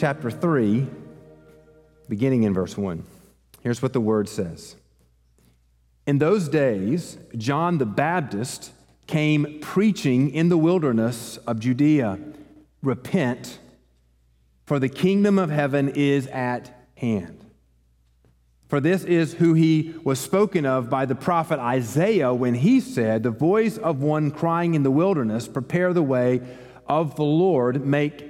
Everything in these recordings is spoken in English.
Chapter 3, beginning in verse 1. Here's what the word says In those days, John the Baptist came preaching in the wilderness of Judea Repent, for the kingdom of heaven is at hand. For this is who he was spoken of by the prophet Isaiah when he said, The voice of one crying in the wilderness, Prepare the way of the Lord, make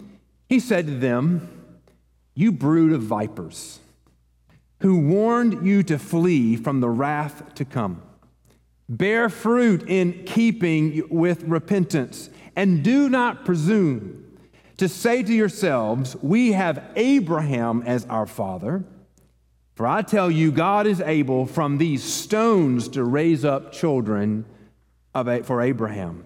he said to them, You brood of vipers, who warned you to flee from the wrath to come. Bear fruit in keeping with repentance, and do not presume to say to yourselves, We have Abraham as our father. For I tell you, God is able from these stones to raise up children for Abraham.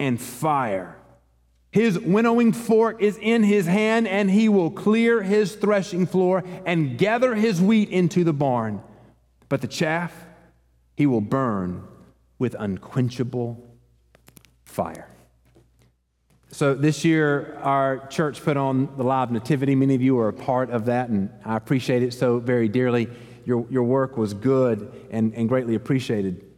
and fire. His winnowing fork is in his hand, and he will clear his threshing floor and gather his wheat into the barn. But the chaff he will burn with unquenchable fire. So, this year, our church put on the live nativity. Many of you are a part of that, and I appreciate it so very dearly. Your, your work was good and, and greatly appreciated.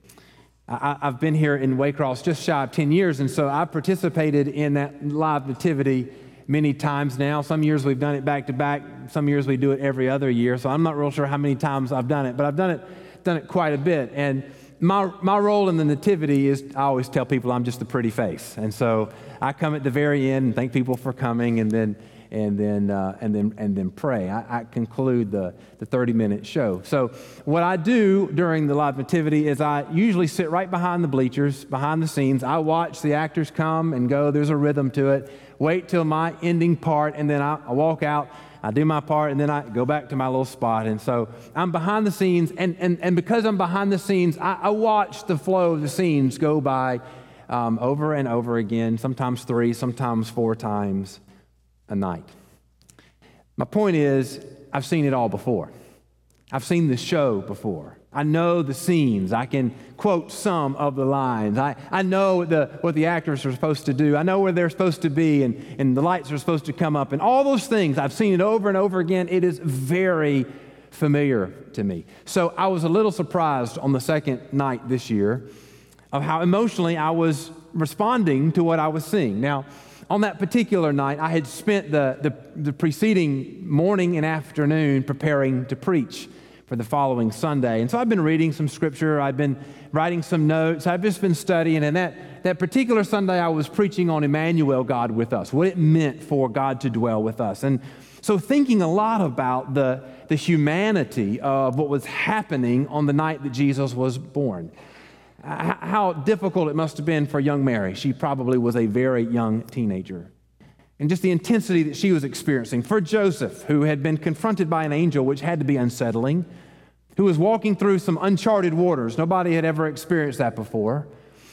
I, have been here in Waycross just shy of 10 years, and so I've participated in that live nativity many times now. Some years we've done it back to back, some years we do it every other year. So, I'm not real sure how many times I've done it, but I've done it, done it quite a bit. And my, my role in the nativity is I always tell people I'm just a pretty face. And so I come at the very end and thank people for coming and then and then uh, and then and then pray. I, I, conclude the, the 30 minute show. So what I do during the live nativity is I usually sit right behind the bleachers, behind the scenes. I watch the actors come and go. There's a rhythm to it. Wait till my ending part, and then I, I walk out I do my part, and then I go back to my little spot. And so I'm behind the scenes, and, and, and because I'm behind the scenes, I, I watch the flow of the scenes go by um, over and over again, sometimes three, sometimes four times a night. My point is, I've seen it all before. I've seen the show before. I know the scenes. I can quote some of the lines. I, I know the, what the actors are supposed to do. I know where they're supposed to be, and, and the lights are supposed to come up, and all those things. I've seen it over and over again. It is very familiar to me. So I was a little surprised on the second night this year of how emotionally I was responding to what I was seeing. Now, on that particular night, I had spent the, the, the preceding morning and afternoon preparing to preach for the following Sunday. And so I've been reading some scripture, I've been writing some notes, I've just been studying. And that, that particular Sunday, I was preaching on Emmanuel, God with us, what it meant for God to dwell with us. And so thinking a lot about the, the humanity of what was happening on the night that Jesus was born. How difficult it must have been for young Mary. She probably was a very young teenager and just the intensity that she was experiencing. For Joseph, who had been confronted by an angel, which had to be unsettling, who was walking through some uncharted waters. Nobody had ever experienced that before.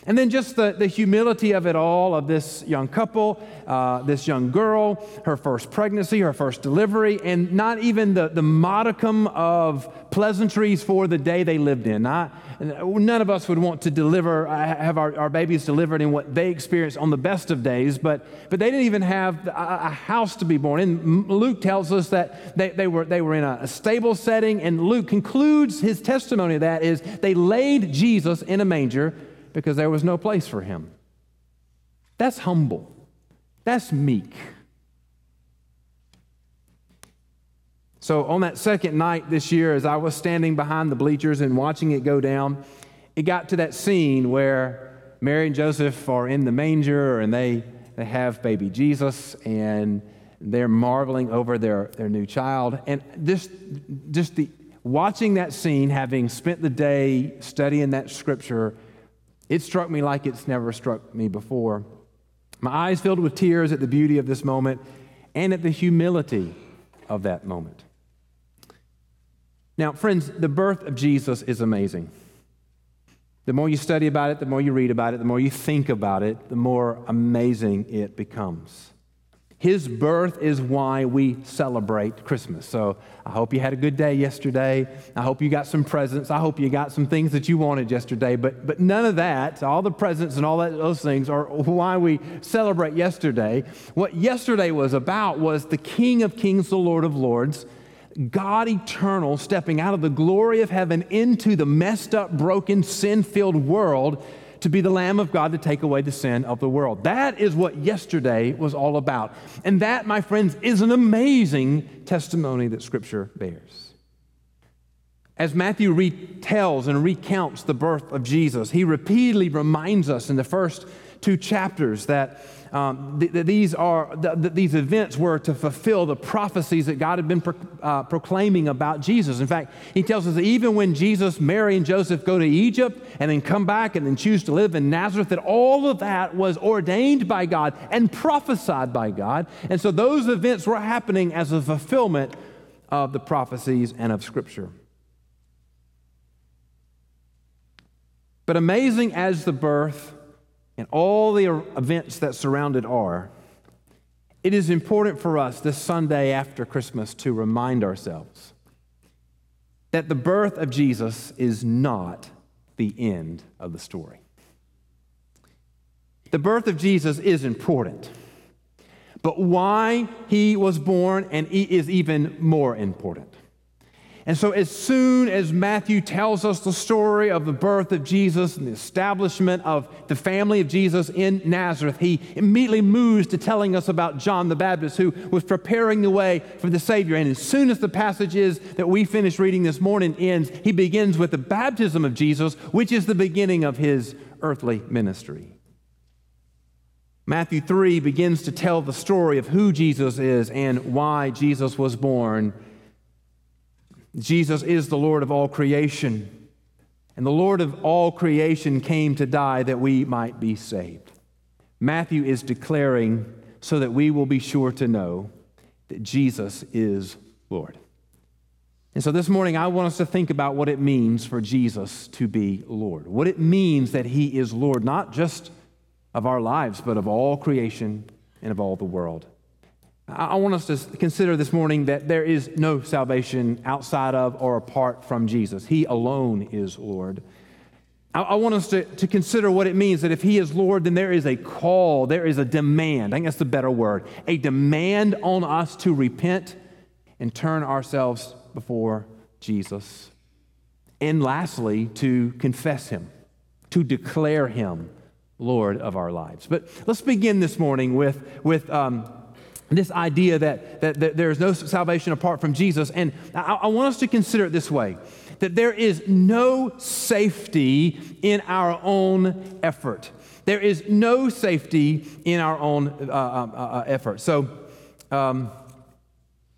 And then just the, the humility of it all of this young couple, uh, this young girl, her first pregnancy, her first delivery, and not even the, the modicum of pleasantries for the day they lived in. I, none of us would want to deliver, uh, have our, our babies delivered in what they experienced on the best of days, but, but they didn't even have a, a house to be born in. Luke tells us that they, they, were, they were in a, a stable setting, and Luke concludes his testimony of that is they laid Jesus in a manger because there was no place for him. That's humble. That's meek. So, on that second night this year, as I was standing behind the bleachers and watching it go down, it got to that scene where Mary and Joseph are in the manger and they, they have baby Jesus and they're marveling over their, their new child. And this, just the watching that scene, having spent the day studying that scripture, it struck me like it's never struck me before. My eyes filled with tears at the beauty of this moment and at the humility of that moment. Now, friends, the birth of Jesus is amazing. The more you study about it, the more you read about it, the more you think about it, the more amazing it becomes. His birth is why we celebrate Christmas. So I hope you had a good day yesterday. I hope you got some presents. I hope you got some things that you wanted yesterday. But, but none of that, all the presents and all that, those things, are why we celebrate yesterday. What yesterday was about was the King of Kings, the Lord of Lords, God eternal, stepping out of the glory of heaven into the messed up, broken, sin filled world to be the Lamb of God to take away the sin of the world. That is what yesterday was all about. And that, my friends, is an amazing testimony that Scripture bears. As Matthew retells and recounts the birth of Jesus, he repeatedly reminds us in the first two chapters that um, th- th- these, are, th- these events were to fulfill the prophecies that God had been pro- uh, proclaiming about Jesus. In fact, he tells us that even when Jesus, Mary, and Joseph go to Egypt and then come back and then choose to live in Nazareth, that all of that was ordained by God and prophesied by God. And so those events were happening as a fulfillment of the prophecies and of Scripture. But amazing as the birth and all the events that surrounded are, it is important for us this Sunday after Christmas to remind ourselves that the birth of Jesus is not the end of the story. The birth of Jesus is important, but why he was born and is even more important. And so, as soon as Matthew tells us the story of the birth of Jesus and the establishment of the family of Jesus in Nazareth, he immediately moves to telling us about John the Baptist, who was preparing the way for the Savior. And as soon as the passage is that we finished reading this morning ends, he begins with the baptism of Jesus, which is the beginning of his earthly ministry. Matthew 3 begins to tell the story of who Jesus is and why Jesus was born Jesus is the Lord of all creation. And the Lord of all creation came to die that we might be saved. Matthew is declaring so that we will be sure to know that Jesus is Lord. And so this morning, I want us to think about what it means for Jesus to be Lord. What it means that He is Lord, not just of our lives, but of all creation and of all the world. I want us to consider this morning that there is no salvation outside of or apart from Jesus. He alone is Lord. I want us to, to consider what it means that if He is Lord, then there is a call, there is a demand. I think that's the better word a demand on us to repent and turn ourselves before Jesus. And lastly, to confess Him, to declare Him Lord of our lives. But let's begin this morning with, with um, this idea that, that, that, there is no salvation apart from Jesus. And I, I want us to consider it this way that there is no safety in our own effort. There is no safety in our own uh, uh, uh, effort. So, um,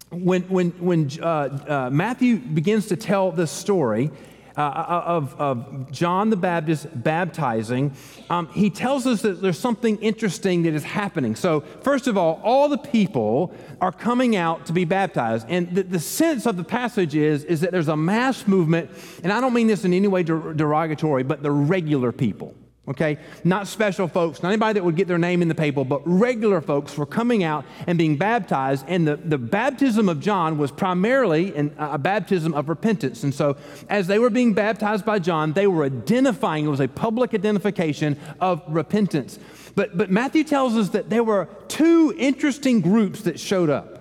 when, when, when uh, uh, Matthew begins to tell this story, uh, uh, of, of, John the Baptist baptizing, um, he tells us that there's something interesting that is happening. So, first of all, all the people are coming out to be baptized. And the, the sense of the passage is, is that there's a mass movement, and I don't mean this in any way derogatory, but the regular people okay? Not special folks, not anybody that would get their name in the paper, but regular folks were coming out and being baptized. And the, the baptism of John was primarily an, a baptism of repentance. And so, as they were being baptized by John, they were identifying, it was a public identification of repentance. But, but Matthew tells us that there were two interesting groups that showed up.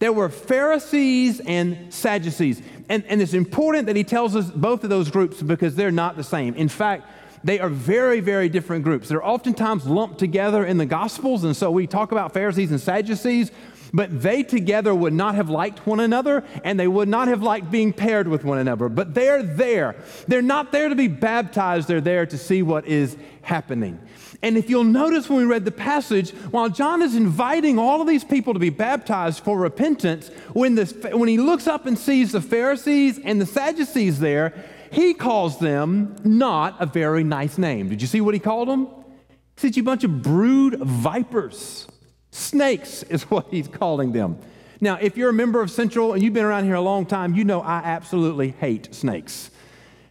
There were Pharisees and Sadducees. And, and it's important that he tells us both of those groups because they're not the same. In fact, they are very, very different groups. They're oftentimes lumped together in the Gospels, and so we talk about Pharisees and Sadducees, but they together would not have liked one another, and they would not have liked being paired with one another. But they're there. They're not there to be baptized, they're there to see what is happening. And if you'll notice when we read the passage, while John is inviting all of these people to be baptized for repentance, when, this, when he looks up and sees the Pharisees and the Sadducees there, he calls them not a very nice name. Did you see what he called them? He said, You bunch of brood vipers. Snakes is what he's calling them. Now, if you're a member of Central and you've been around here a long time, you know I absolutely hate snakes.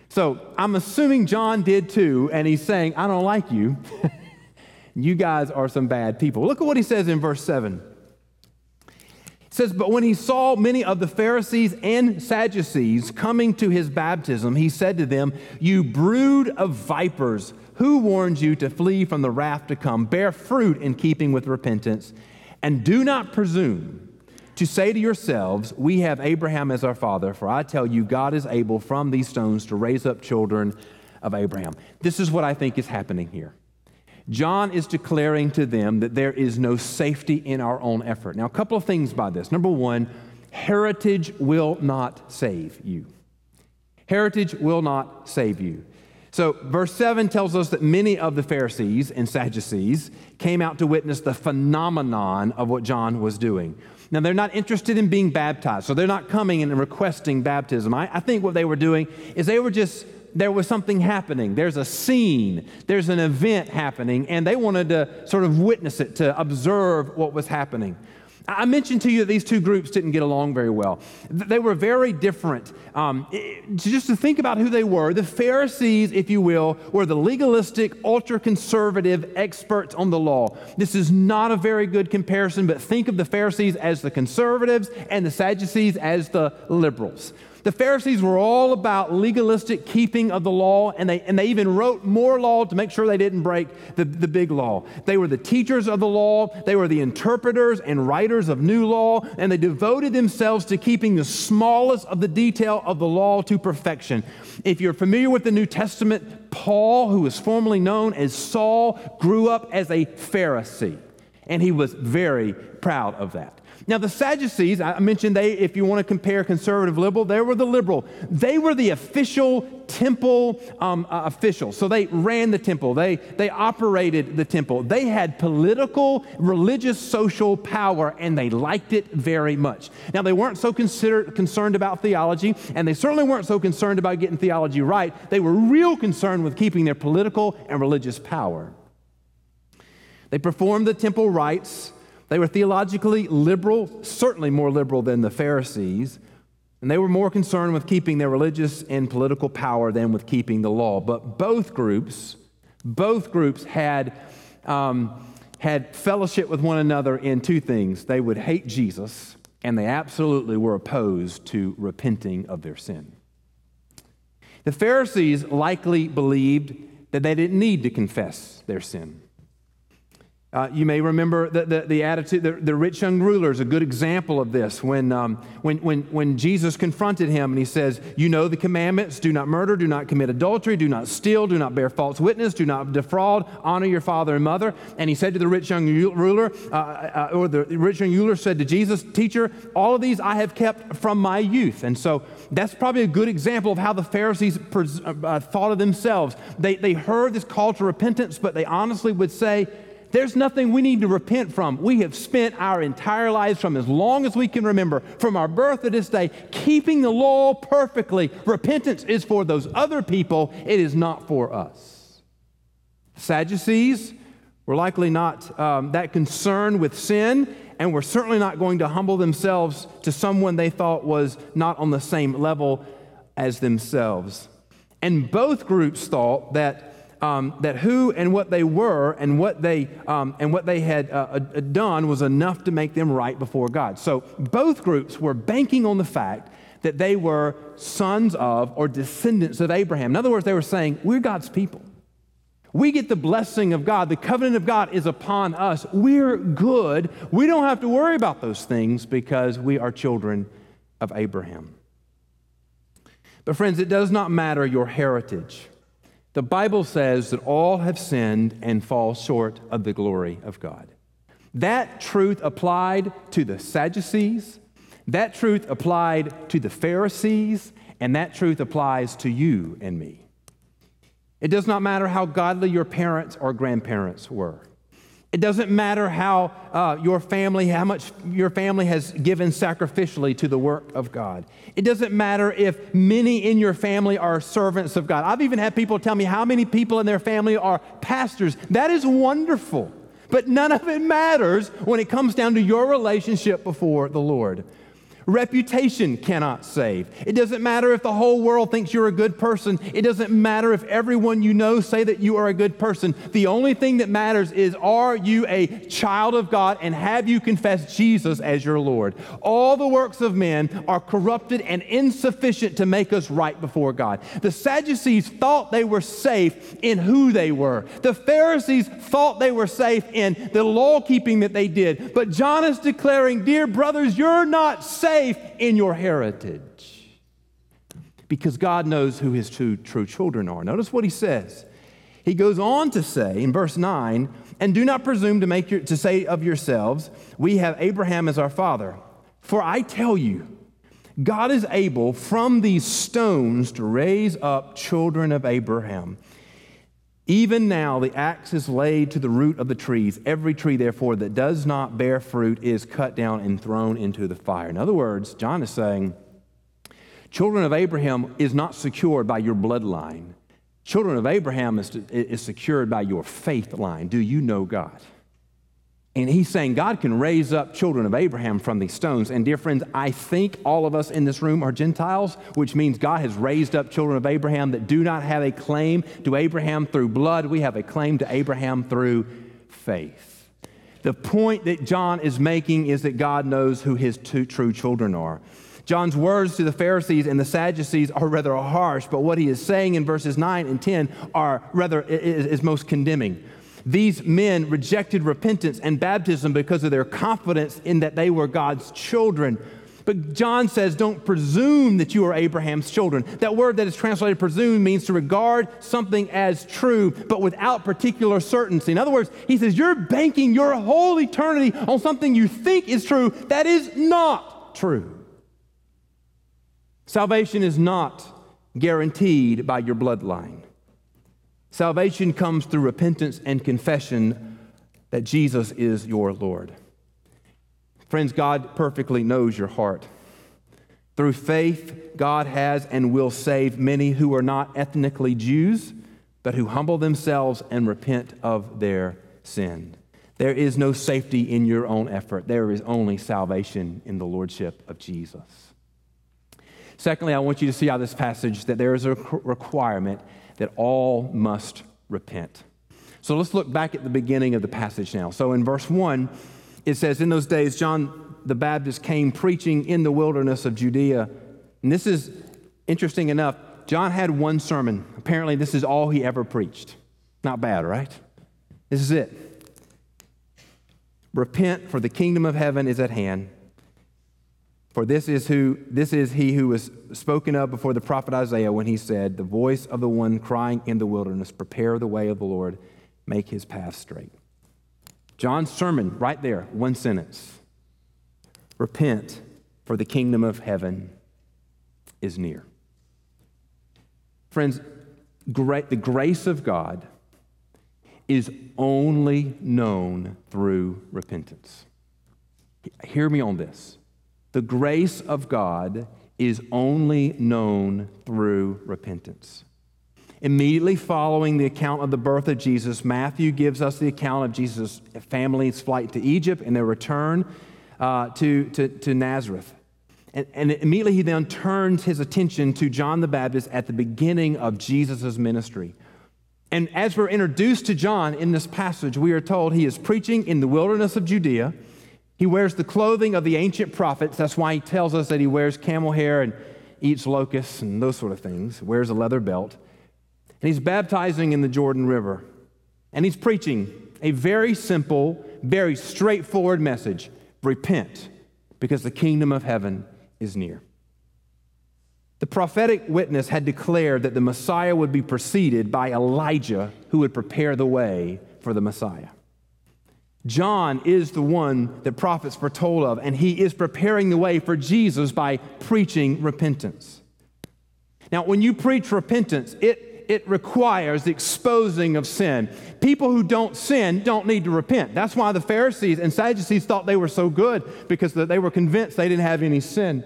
So I'm assuming John did too, and he's saying, I don't like you. you guys are some bad people. Look at what he says in verse 7 says, But when he saw many of the Pharisees and Sadducees coming to his baptism, he said to them, You brood of vipers, who warned you to flee from the wrath to come? Bear fruit in keeping with repentance, and do not presume to say to yourselves, We have Abraham as our father, for I tell you, God is able from these stones to raise up children of Abraham. This is what I think is happening here. John is declaring to them that there is no safety in our own effort. Now, a couple of things by this. Number one, heritage will not save you. Heritage will not save you. So, verse 7 tells us that many of the Pharisees and Sadducees came out to witness the phenomenon of what John was doing. Now, they're not interested in being baptized, so they're not coming and requesting baptism. I, I think what they were doing is they were just there was something happening. There's a scene, there's an event happening, and they wanted to sort of witness it, to observe what was happening. I mentioned to you that these two groups didn't get along very well. They were very different. Um, just to think about who they were, the Pharisees, if you will, were the legalistic, ultra conservative experts on the law. This is not a very good comparison, but think of the Pharisees as the conservatives and the Sadducees as the liberals. The Pharisees were all about legalistic keeping of the law, and they, and they even wrote more law to make sure they didn't break the, the big law. They were the teachers of the law, they were the interpreters and writers of new law, and they devoted themselves to keeping the smallest of the detail of the law to perfection. If you're familiar with the New Testament, Paul, who was formerly known as Saul, grew up as a Pharisee, and he was very proud of that. Now, the Sadducees, I mentioned they, if you want to compare conservative liberal, they were the liberal. They were the official temple um, uh, officials. So they ran the temple, they, they operated the temple. They had political, religious, social power, and they liked it very much. Now, they weren't so concerned about theology, and they certainly weren't so concerned about getting theology right. They were real concerned with keeping their political and religious power. They performed the temple rites they were theologically liberal, certainly more liberal than the Pharisees, and they were more concerned with keeping their religious and political power than with keeping the law. But both groups, both groups had, um, had fellowship with one another in two things. They would hate Jesus, and they absolutely were opposed to repenting of their sin. The Pharisees likely believed that they didn't need to confess their sin. Uh, you may remember the, the, the attitude, the, the, rich young ruler is a good example of this. When, um, when, when, when Jesus confronted him and he says, You know the commandments do not murder, do not commit adultery, do not steal, do not bear false witness, do not defraud, honor your father and mother. And he said to the rich young ruler, uh, uh, or the rich young ruler said to Jesus, Teacher, all of these I have kept from my youth. And so that's probably a good example of how the Pharisees uh, uh, thought of themselves. They, they heard this call to repentance, but they honestly would say, there's nothing we need to repent from. We have spent our entire lives from as long as we can remember, from our birth to this day, keeping the law perfectly. Repentance is for those other people, it is not for us. Sadducees were likely not um, that concerned with sin and were certainly not going to humble themselves to someone they thought was not on the same level as themselves. And both groups thought that um, that who and what they were and what they, um, and what they had uh, uh, done was enough to make them right before God. So both groups were banking on the fact that they were sons of or descendants of Abraham. In other words, they were saying, We're God's people. We get the blessing of God. The covenant of God is upon us. We're good. We don't have to worry about those things because we are children of Abraham. But, friends, it does not matter your heritage. The Bible says that all have sinned and fall short of the glory of God. That truth applied to the Sadducees, that truth applied to the Pharisees, and that truth applies to you and me. It does not matter how godly your parents or grandparents were. It doesn't matter how uh, your family, how much your family has given sacrificially to the work of God. It doesn't matter if many in your family are servants of God. I've even had people tell me how many people in their family are pastors. That is wonderful. But none of it matters when it comes down to your relationship before the Lord. Reputation cannot save. It doesn't matter if the whole world thinks you're a good person. It doesn't matter if everyone you know say that you are a good person. The only thing that matters is are you a child of God and have you confessed Jesus as your Lord? All the works of men are corrupted and insufficient to make us right before God. The Sadducees thought they were safe in who they were. The Pharisees thought they were safe in the law keeping that they did. But John is declaring, Dear brothers, you're not safe safe in your heritage because God knows who his true, true children are. Notice what he says. He goes on to say in verse 9, and do not presume to, make your, to say of yourselves, We have Abraham as our father. For I tell you, God is able from these stones to raise up children of Abraham. Even now, the axe is laid to the root of the trees. Every tree, therefore, that does not bear fruit is cut down and thrown into the fire. In other words, John is saying, children of Abraham is not secured by your bloodline. Children of Abraham is, is secured by your faith line. Do you know God? And he's saying God can raise up children of Abraham from these stones. And dear friends, I think all of us in this room are Gentiles, which means God has raised up children of Abraham that do not have a claim to Abraham through blood. We have a claim to Abraham through faith. The point that John is making is that God knows who his two true children are. John's words to the Pharisees and the Sadducees are rather harsh, but what he is saying in verses 9 and 10 are rather is, is most condemning. These men rejected repentance and baptism because of their confidence in that they were God's children. But John says, don't presume that you are Abraham's children. That word that is translated presume means to regard something as true, but without particular certainty. In other words, he says, you're banking your whole eternity on something you think is true that is not true. Salvation is not guaranteed by your bloodline. Salvation comes through repentance and confession that Jesus is your Lord. Friends, God perfectly knows your heart. Through faith, God has and will save many who are not ethnically Jews, but who humble themselves and repent of their sin. There is no safety in your own effort. There is only salvation in the lordship of Jesus. Secondly, I want you to see out of this passage that there is a requirement that all must repent. So let's look back at the beginning of the passage now. So in verse 1, it says, In those days, John the Baptist came preaching in the wilderness of Judea. And this is interesting enough. John had one sermon. Apparently, this is all he ever preached. Not bad, right? This is it. Repent, for the kingdom of heaven is at hand. For this is who this is he who was spoken of before the prophet Isaiah when he said, "The voice of the one crying in the wilderness, prepare the way of the Lord, make his path straight." John's sermon right there, one sentence. Repent, for the kingdom of heaven is near. Friends, great, the grace of God is only known through repentance. Hear me on this. The grace of God is only known through repentance. Immediately following the account of the birth of Jesus, Matthew gives us the account of Jesus' family's flight to Egypt and their return uh, to, to, to Nazareth. And, and, immediately he then turns his attention to John the Baptist at the beginning of Jesus' ministry. And as we're introduced to John in this passage, we are told he is preaching in the wilderness of Judea. He wears the clothing of the ancient prophets. That's why he tells us that he wears camel hair and eats locusts and those sort of things, wears a leather belt. And he's baptizing in the Jordan River. And he's preaching a very simple, very straightforward message repent, because the kingdom of heaven is near. The prophetic witness had declared that the Messiah would be preceded by Elijah, who would prepare the way for the Messiah. John is the one that prophets foretold of, and he is preparing the way for Jesus by preaching repentance. Now, when you preach repentance, it, it requires the exposing of sin. People who don't sin don't need to repent. That's why the Pharisees and Sadducees thought they were so good because they were convinced they didn't have any sin.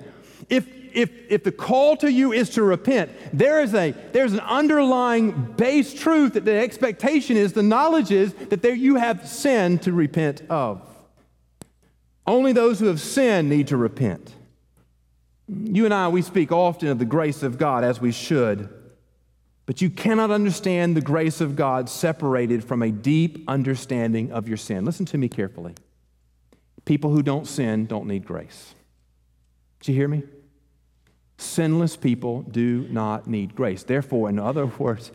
If if, if the call to you is to repent, there is a, there's an underlying base truth that the expectation is, the knowledge is that there you have sin to repent of. Only those who have sinned need to repent. You and I, we speak often of the grace of God as we should, but you cannot understand the grace of God separated from a deep understanding of your sin. Listen to me carefully. People who don't sin don't need grace. Did you hear me? Sinless people do not need grace. Therefore, in other words,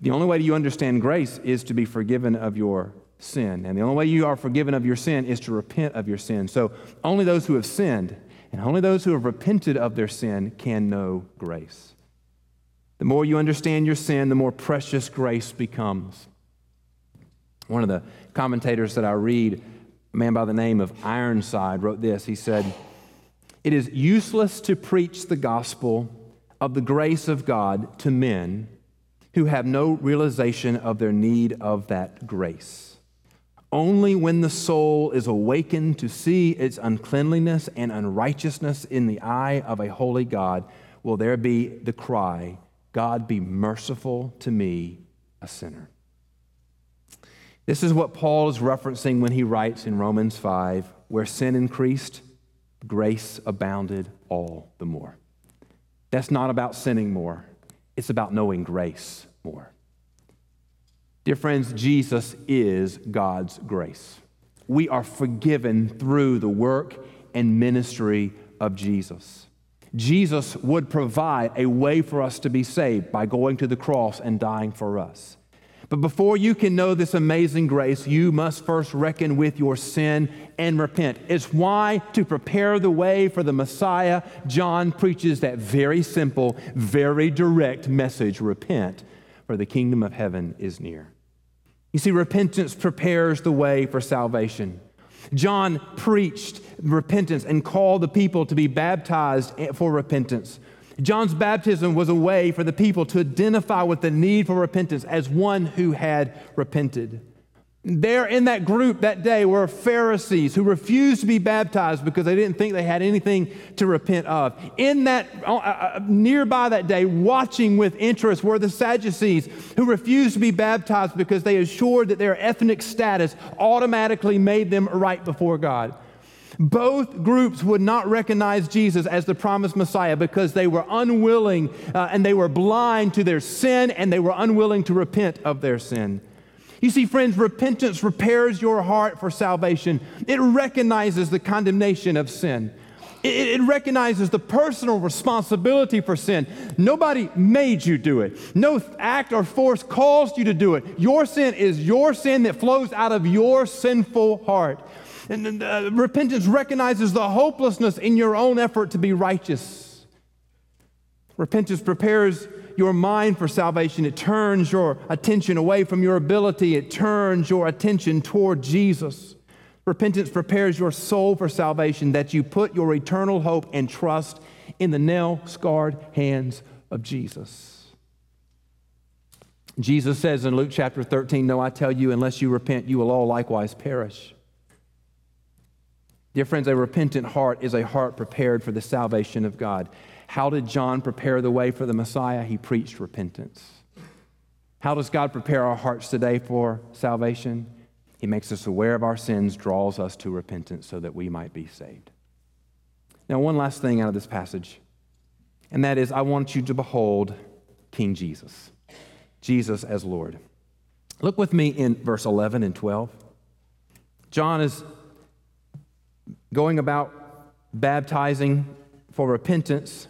the only way you understand grace is to be forgiven of your sin. And the only way you are forgiven of your sin is to repent of your sin. So only those who have sinned and only those who have repented of their sin can know grace. The more you understand your sin, the more precious grace becomes. One of the commentators that I read, a man by the name of Ironside, wrote this. He said, it is useless to preach the gospel of the grace of God to men who have no realization of their need of that grace. Only when the soul is awakened to see its uncleanliness and unrighteousness in the eye of a holy God will there be the cry, God be merciful to me, a sinner. This is what Paul is referencing when he writes in Romans 5 where sin increased, grace abounded all the more. That's not about sinning more, it's about knowing grace more. Dear friends, Jesus is God's grace. We are forgiven through the work and ministry of Jesus. Jesus would provide a way for us to be saved by going to the cross and dying for us. But before you can know this amazing grace, you must first reckon with your sin and repent. It's why, to prepare the way for the Messiah, John preaches that very simple, very direct message repent, for the kingdom of heaven is near. You see, repentance prepares the way for salvation. John preached repentance and called the people to be baptized for repentance. John's baptism was a way for the people to identify with the need for repentance as one who had repented. There in that group that day were Pharisees who refused to be baptized because they didn't think they had anything to repent of. In that, uh, uh, nearby that day, watching with interest were the Sadducees who refused to be baptized because they assured that their ethnic status automatically made them right before God. Both groups would not recognize Jesus as the promised Messiah because they were unwilling uh, and they were blind to their sin and they were unwilling to repent of their sin. You see, friends, repentance repairs your heart for salvation. It recognizes the condemnation of sin. It, it, recognizes the personal responsibility for sin. Nobody made you do it. No act or force caused you to do it. Your sin is your sin that flows out of your sinful heart. And uh, repentance recognizes the hopelessness in your own effort to be righteous. Repentance prepares your mind for salvation. It turns your attention away from your ability, it turns your attention toward Jesus. Repentance prepares your soul for salvation that you put your eternal hope and trust in the nail scarred hands of Jesus. Jesus says in Luke chapter 13, No, I tell you, unless you repent, you will all likewise perish. Dear friends, a repentant heart is a heart prepared for the salvation of God. How did John prepare the way for the Messiah? He preached repentance. How does God prepare our hearts today for salvation? He makes us aware of our sins, draws us to repentance so that we might be saved. Now, one last thing out of this passage, and that is I want you to behold King Jesus, Jesus as Lord. Look with me in verse 11 and 12. John is going about baptizing for repentance.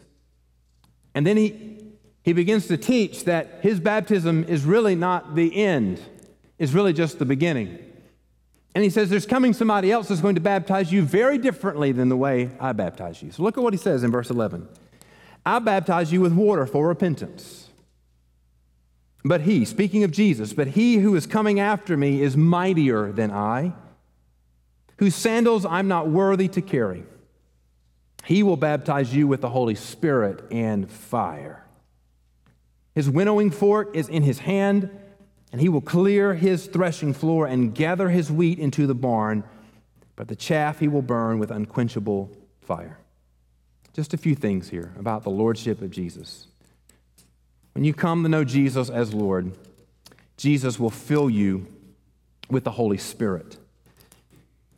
And then he, he begins to teach that his baptism is really not the end, it's really just the beginning. And he says, There's coming somebody else that's going to baptize you very differently than the way I baptize you. So look at what he says in verse 11. I baptize you with water for repentance. But he, speaking of Jesus, but he who is coming after me is mightier than I, whose sandals I'm not worthy to carry. He will baptize you with the Holy Spirit and fire. His winnowing fork is in his hand, and he will clear his threshing floor and gather his wheat into the barn, but the chaff he will burn with unquenchable fire. Just a few things here about the lordship of Jesus. When you come to know Jesus as Lord, Jesus will fill you with the Holy Spirit.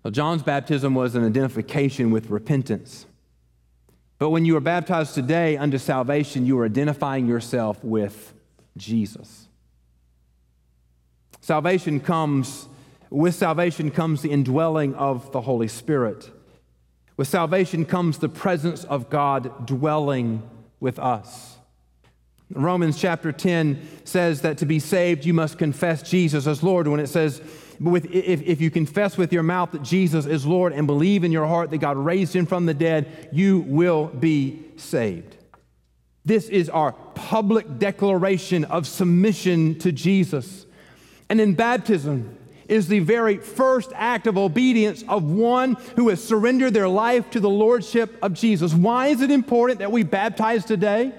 John's baptism was an identification with repentance. But when you are baptized today unto salvation, you are identifying yourself with Jesus. Salvation comes, with salvation comes the indwelling of the Holy Spirit. With salvation comes the presence of God dwelling with us. Romans chapter 10 says that to be saved, you must confess Jesus as Lord. When it says, with, if, if you confess with your mouth that Jesus is Lord and believe in your heart that God raised him from the dead, you will be saved. This is our public declaration of submission to Jesus. And in baptism, is the very first act of obedience of one who has surrendered their life to the lordship of Jesus. Why is it important that we baptize today?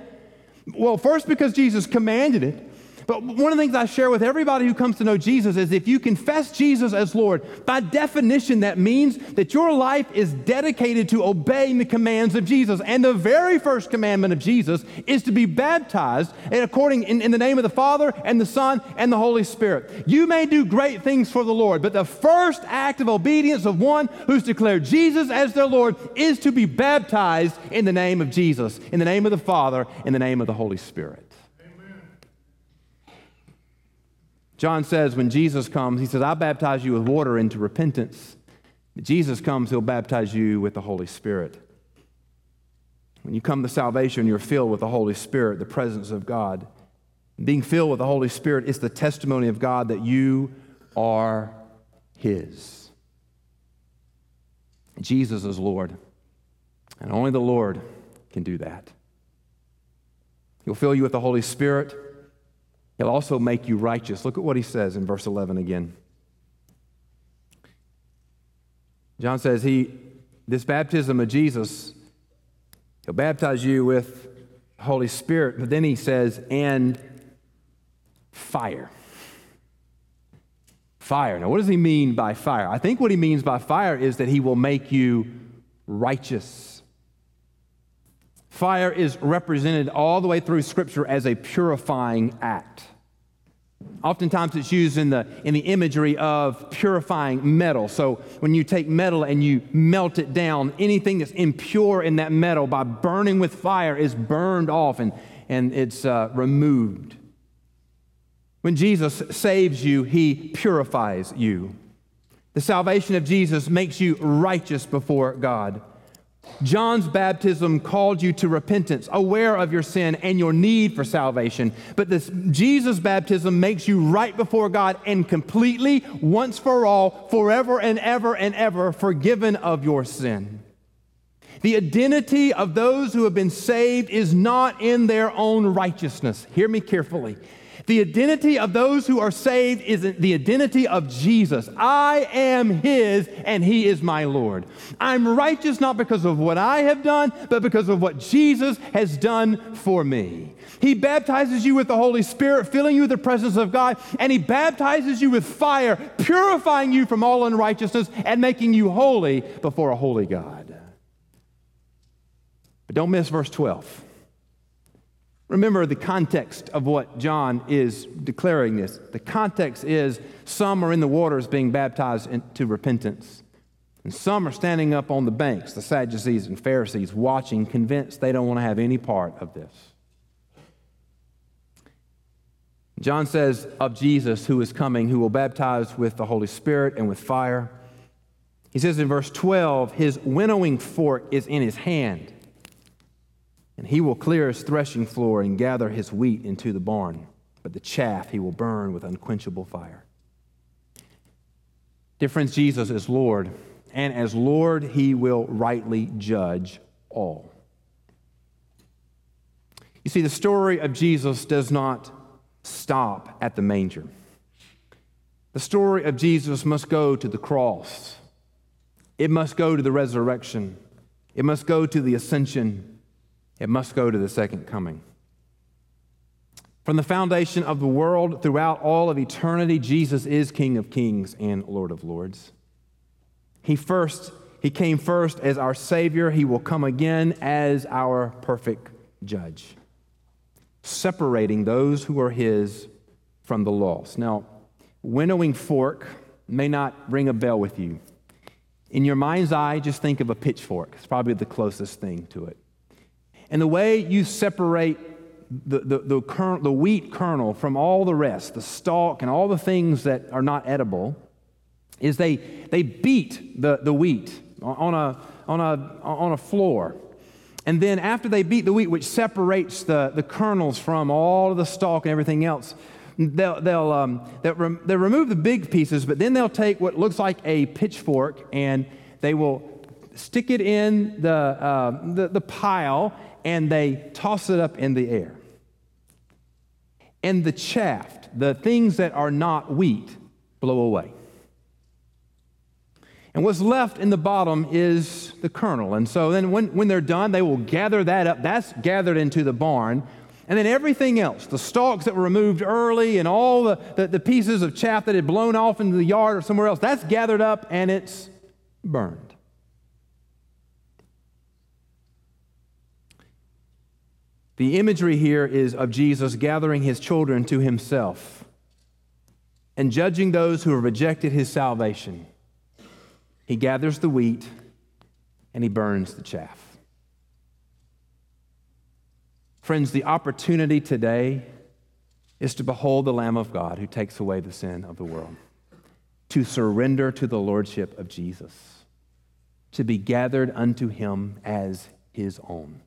Well, first, because Jesus commanded it. But one of the things I share with everybody who comes to know Jesus is if you confess Jesus as Lord, by definition, that means that your life is dedicated to obeying the commands of Jesus. And the very first commandment of Jesus is to be baptized and according in, in the name of the Father and the Son and the Holy Spirit. You may do great things for the Lord, but the first act of obedience of one who's declared Jesus as their Lord is to be baptized in the name of Jesus, in the name of the Father, in the name of the Holy Spirit. John says when Jesus comes, he says, I baptize you with water into repentance. Jesus comes, he'll baptize you with the Holy Spirit. When you come to salvation, you're filled with the Holy Spirit, the presence of God. Being filled with the Holy Spirit is the testimony of God that you are His. Jesus is Lord, and only the Lord can do that. He'll fill you with the Holy Spirit. He'll also make you righteous. Look at what he says in verse 11 again. John says, He, this baptism of Jesus, He'll baptize you with Holy Spirit, but then he says, and fire. Fire. Now, what does he mean by fire? I think what he means by fire is that he will make you righteous. Fire is represented all the way through Scripture as a purifying act. Oftentimes it's used in the, in the imagery of purifying metal. So when you take metal and you melt it down, anything that's impure in that metal by burning with fire is burned off and, and it's uh, removed. When Jesus saves you, he purifies you. The salvation of Jesus makes you righteous before God. John's baptism called you to repentance, aware of your sin and your need for salvation. But this Jesus baptism makes you right before God and completely, once for all, forever and ever and ever forgiven of your sin. The identity of those who have been saved is not in their own righteousness. Hear me carefully. The identity of those who are saved is the identity of Jesus. I am His and He is my Lord. I'm righteous not because of what I have done, but because of what Jesus has done for me. He baptizes you with the Holy Spirit, filling you with the presence of God, and He baptizes you with fire, purifying you from all unrighteousness and making you holy before a holy God. But don't miss verse 12. Remember the context of what John is declaring this. The context is some are in the waters being baptized into repentance, and some are standing up on the banks, the Sadducees and Pharisees, watching, convinced they don't want to have any part of this. John says of Jesus who is coming, who will baptize with the Holy Spirit and with fire. He says in verse 12, his winnowing fork is in his hand and he will clear his threshing floor and gather his wheat into the barn, but the chaff he will burn with unquenchable fire. Dear friends, Jesus is Lord, and as Lord, he will rightly judge all. You see, the story of Jesus does not stop at the manger. The story of Jesus must go to the cross, it must go to the resurrection, it must go to the ascension, it must go to the second coming. From the foundation of the world throughout all of eternity, Jesus is King of kings and Lord of lords. He first he came first as our savior, he will come again as our perfect judge, separating those who are his from the lost. Now, winnowing fork may not ring a bell with you. In your mind's eye, just think of a pitchfork. It's probably the closest thing to it. And the way you separate the, the, the, the wheat kernel from all the rest, the stalk and all the things that are not edible, is they, they beat the, the wheat on a, on, a, on a floor. And then after they beat the wheat, which separates the, the kernels from all of the stalk and everything else, they'll, they'll, um, they'll, rem- they'll remove the big pieces, but then they'll take what looks like a pitchfork and they will stick it in the, uh, the, the pile and they toss it up in the air. And the chaff, the things that are not wheat, blow away. And what's left in the bottom is the kernel. And so then when, when they're done, they will gather that up. That's gathered into the barn. And then everything else, the stalks that were removed early and all the, the, the, pieces of chaff that had blown off into the yard or somewhere else, that's gathered up and it's burned. The imagery here is of Jesus gathering his children to himself and judging those who have rejected his salvation. He gathers the wheat and he burns the chaff. Friends, the opportunity today is to behold the Lamb of God who takes away the sin of the world, to surrender to the Lordship of Jesus, to be gathered unto him as his own.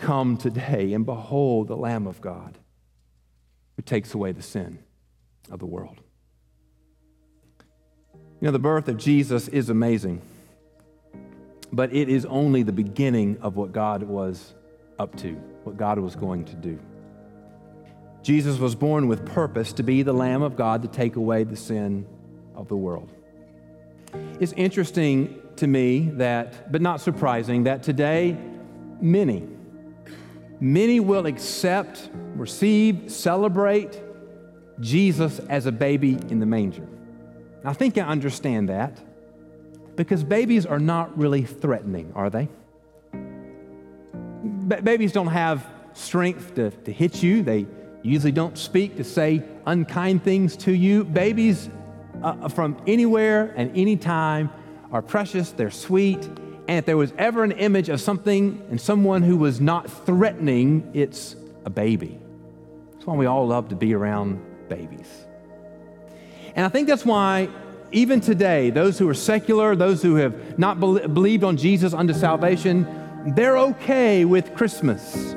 Come today and behold the Lamb of God who takes away the sin of the world. You know, the birth of Jesus is amazing, but it is only the beginning of what God was up to, what God was going to do. Jesus was born with purpose to be the Lamb of God to take away the sin of the world. It's interesting to me that, but not surprising, that today many, many will accept, receive, celebrate Jesus as a baby in the manger. I think I understand that because babies are not really threatening, are they? Ba- babies don't have strength to, to hit you. They usually don't speak to say unkind things to you. Babies uh, from anywhere and anytime are precious, they're sweet. And if there was ever an image of something and someone who was not threatening, it's a baby. That's why we all love to be around babies. And I think that's why, even today, those who are secular, those who have not be- believed on Jesus unto salvation, they're okay with Christmas.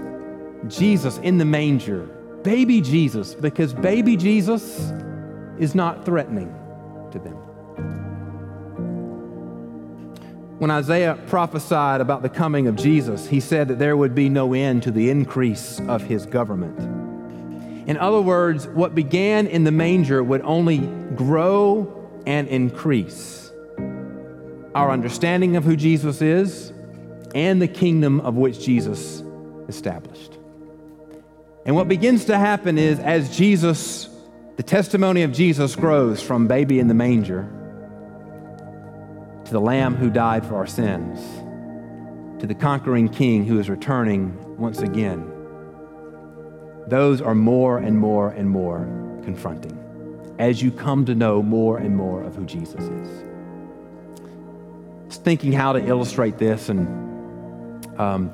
Jesus in the manger, baby Jesus, because baby Jesus is not threatening to them. When Isaiah prophesied about the coming of Jesus, he said that there would be no end to the increase of his government. In other words, what began in the manger would only grow and increase. Our understanding of who Jesus is and the kingdom of which Jesus established. And what begins to happen is as Jesus, the testimony of Jesus grows from baby in the manger to the lamb who died for our sins, to the conquering king who is returning once again those are more and more and more confronting as you come to know more and more of who Jesus is. Just thinking how to illustrate this, and um,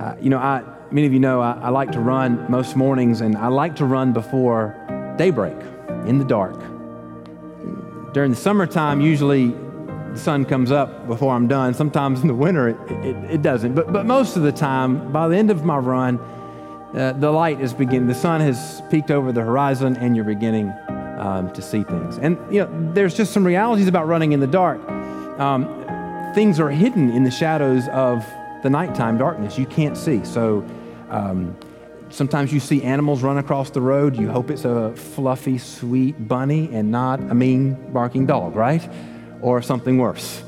uh, you know, I, many of you know I, I like to run most mornings, and I like to run before daybreak in the dark. During the summertime, usually the sun comes up before I'm done. Sometimes in the winter, it, it, it doesn't. But, but most of the time, by the end of my run, uh, the light is beginning, the sun has peeked over the horizon, and you're beginning um, to see things. And you know, there's just some realities about running in the dark. Um, things are hidden in the shadows of the nighttime darkness. You can't see. So um, sometimes you see animals run across the road. You hope it's a fluffy, sweet bunny and not a mean, barking dog, right? Or something worse.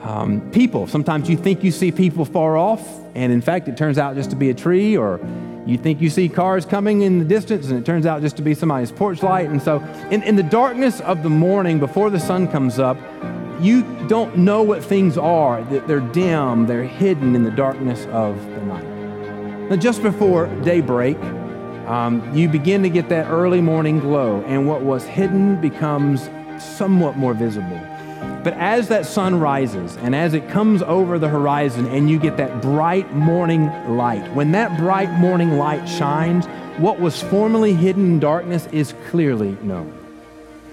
Um, people, sometimes you think you see people far off, and in fact, it turns out just to be a tree, or you think you see cars coming in the distance, and it turns out just to be somebody's porch light. And so, in, in the darkness of the morning, before the sun comes up, you don't know what things are. They're dim, they're hidden in the darkness of the night. Now, just before daybreak, um, you begin to get that early morning glow, and what was hidden becomes somewhat more visible. But as that sun rises and as it comes over the horizon and you get that bright morning light, when that bright morning light shines, what was formerly hidden in darkness is clearly known.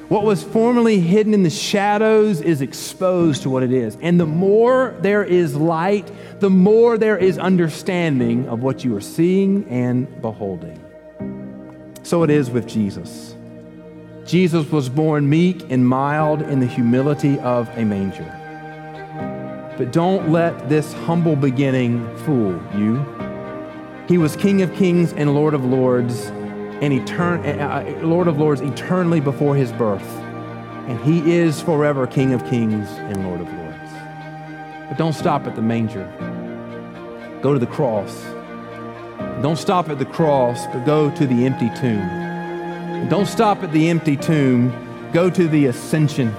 What was formerly hidden in the shadows is exposed to what it is. And the more there is light, the more there is understanding of what you are seeing and beholding. So it is with Jesus. Jesus was born meek and mild in the humility of a manger. But don't let this humble beginning fool you. He was King of kings and Lord of lords, and etern- uh, uh, Lord of lords eternally before his birth. And he is forever King of kings and Lord of lords. But don't stop at the manger. Go to the cross. Don't stop at the cross, but go to the empty tomb. Don't stop at the empty tomb, go to the ascension.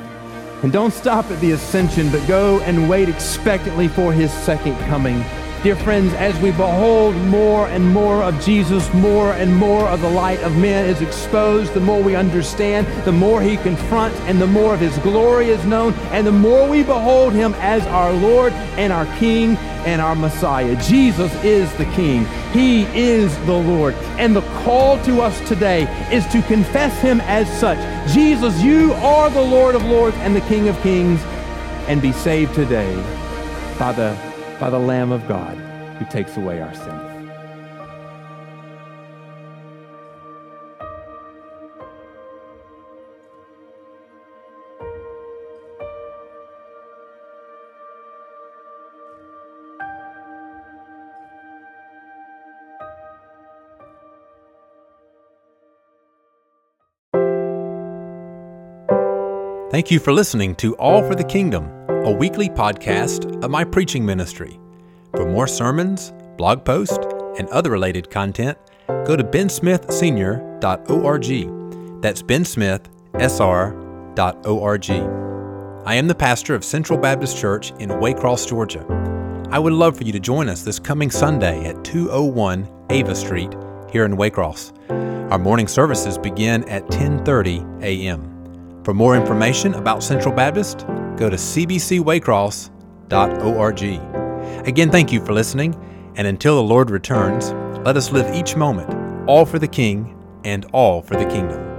And don't stop at the ascension, but go and wait expectantly for his second coming. Dear friends, as we behold more and more of Jesus, more and more of the light of men is exposed, the more we understand, the more he confronts, and the more of his glory is known, and the more we behold him as our Lord and our King and our Messiah. Jesus is the King. He is the Lord. And the call to us today is to confess Him as such. Jesus, you are the Lord of Lords and the King of Kings, and be saved today by the, by the Lamb of God who takes away our sins. Thank you for listening to All for the Kingdom, a weekly podcast of my preaching ministry. For more sermons, blog posts, and other related content, go to bensmithsenior.org. That's bensmithsr.org. I am the pastor of Central Baptist Church in Waycross, Georgia. I would love for you to join us this coming Sunday at 201 Ava Street here in Waycross. Our morning services begin at 10:30 a.m. For more information about Central Baptist, go to cbcwaycross.org. Again, thank you for listening, and until the Lord returns, let us live each moment all for the King and all for the kingdom.